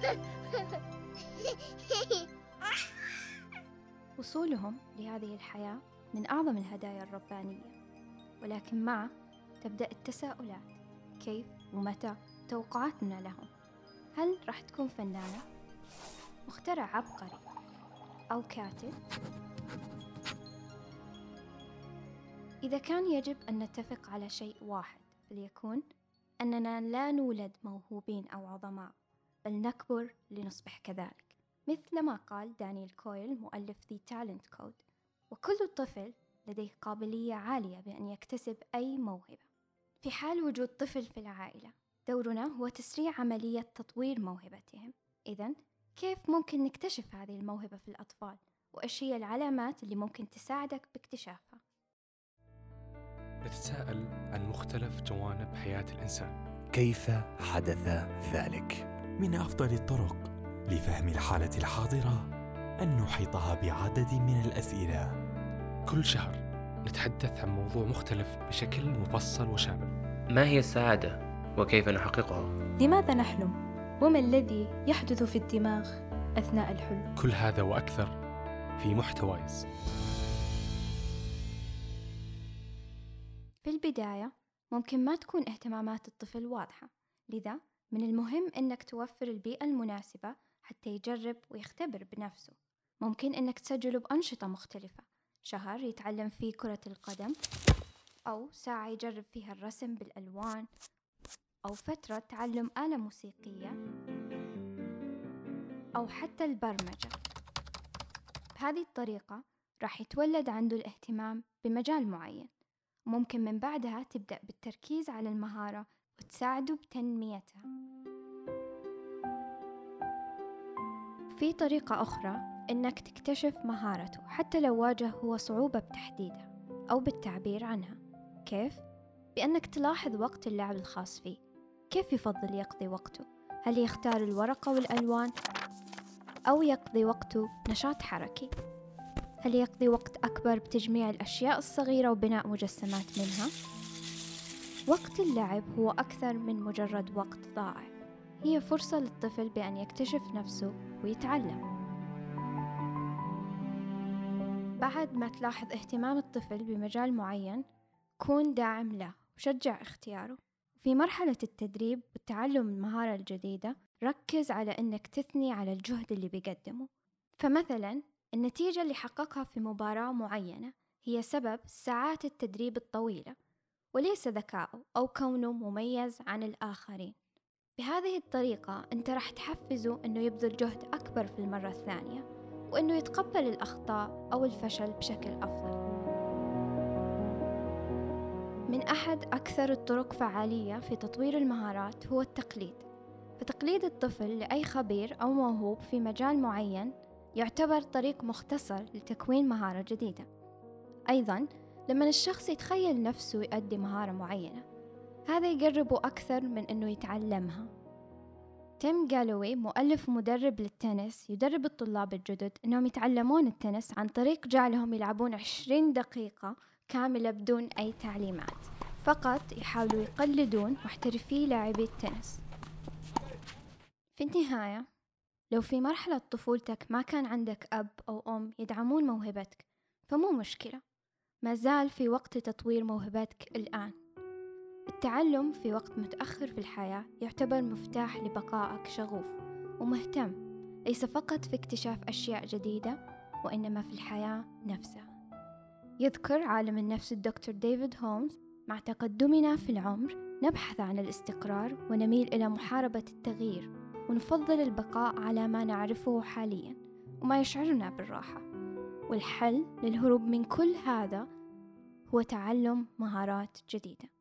وصولهم لهذه الحياة من أعظم الهدايا الربانية ولكن معه تبدأ التساؤلات كيف ومتى توقعاتنا لهم هل راح تكون فنانة؟ مخترع عبقري أو كاتب؟ إذا كان يجب أن نتفق على شيء واحد فليكون أننا لا نولد موهوبين أو عظماء بل نكبر لنصبح كذلك مثل ما قال دانيال كويل مؤلف The Talent Code وكل طفل لديه قابلية عالية بأن يكتسب أي موهبة في حال وجود طفل في العائلة دورنا هو تسريع عملية تطوير موهبتهم إذا كيف ممكن نكتشف هذه الموهبة في الأطفال؟ وإيش هي العلامات اللي ممكن تساعدك باكتشافها؟ نتساءل عن مختلف جوانب حياة الإنسان كيف حدث ذلك؟ من أفضل الطرق لفهم الحالة الحاضرة أن نحيطها بعدد من الأسئلة كل شهر نتحدث عن موضوع مختلف بشكل مفصل وشامل ما هي السعادة وكيف نحققها؟ لماذا نحلم؟ وما الذي يحدث في الدماغ أثناء الحلم؟ كل هذا وأكثر في محتوايز في البداية ممكن ما تكون اهتمامات الطفل واضحة لذا من المهم أنك توفر البيئة المناسبة حتى يجرب ويختبر بنفسه. ممكن أنك تسجله بأنشطة مختلفة شهر يتعلم فيه كرة القدم أو ساعة يجرب فيها الرسم بالألوان أو فترة تعلم آلة موسيقية أو حتى البرمجة. بهذه الطريقة راح يتولد عنده الاهتمام بمجال معين. ممكن من بعدها تبدأ بالتركيز على المهارة وتساعده بتنميتها في طريقة أخرى إنك تكتشف مهارته حتى لو واجه هو صعوبة بتحديدها أو بالتعبير عنها كيف؟ بأنك تلاحظ وقت اللعب الخاص فيه كيف يفضل يقضي وقته؟ هل يختار الورقة والألوان؟ أو يقضي وقته بنشاط حركي؟ هل يقضي وقت أكبر بتجميع الأشياء الصغيرة وبناء مجسمات منها؟ وقت اللعب هو أكثر من مجرد وقت ضائع. هي فرصة للطفل بأن يكتشف نفسه ويتعلم. بعد ما تلاحظ اهتمام الطفل بمجال معين كون داعم له وشجع اختياره. في مرحلة التدريب وتعلم المهارة الجديدة ركز على أنك تثني على الجهد اللي بيقدمه. فمثلا النتيجة اللي حققها في مباراة معينة هي سبب ساعات التدريب الطويلة. وليس ذكاؤه أو كونه مميز عن الآخرين. بهذه الطريقة أنت راح تحفزه أنه يبذل جهد أكبر في المرة الثانية وأنه يتقبل الأخطاء أو الفشل بشكل أفضل. من أحد أكثر الطرق فعالية في تطوير المهارات هو التقليد. فتقليد الطفل لأي خبير أو موهوب في مجال معين يعتبر طريق مختصر لتكوين مهارة جديدة. أيضا لما الشخص يتخيل نفسه يؤدي مهارة معينة هذا يقربه أكثر من أنه يتعلمها. تيم جالوي مؤلف ومدرب للتنس يدرب الطلاب الجدد أنهم يتعلمون التنس عن طريق جعلهم يلعبون عشرين دقيقة كاملة بدون أي تعليمات. فقط يحاولوا يقلدون محترفي لاعبي التنس. في النهاية لو في مرحلة طفولتك ما كان عندك أب أو أم يدعمون موهبتك فمو مشكلة. ما زال في وقت تطوير موهبتك الآن. التعلم في وقت متأخر في الحياة يعتبر مفتاح لبقائك شغوف ومهتم ليس فقط في اكتشاف أشياء جديدة وإنما في الحياة نفسها. يذكر عالم النفس الدكتور ديفيد هومز مع تقدمنا في العمر نبحث عن الاستقرار ونميل إلى محاربة التغيير ونفضل البقاء على ما نعرفه حاليا وما يشعرنا بالراحة. والحل للهروب من كل هذا هو تعلم مهارات جديدة.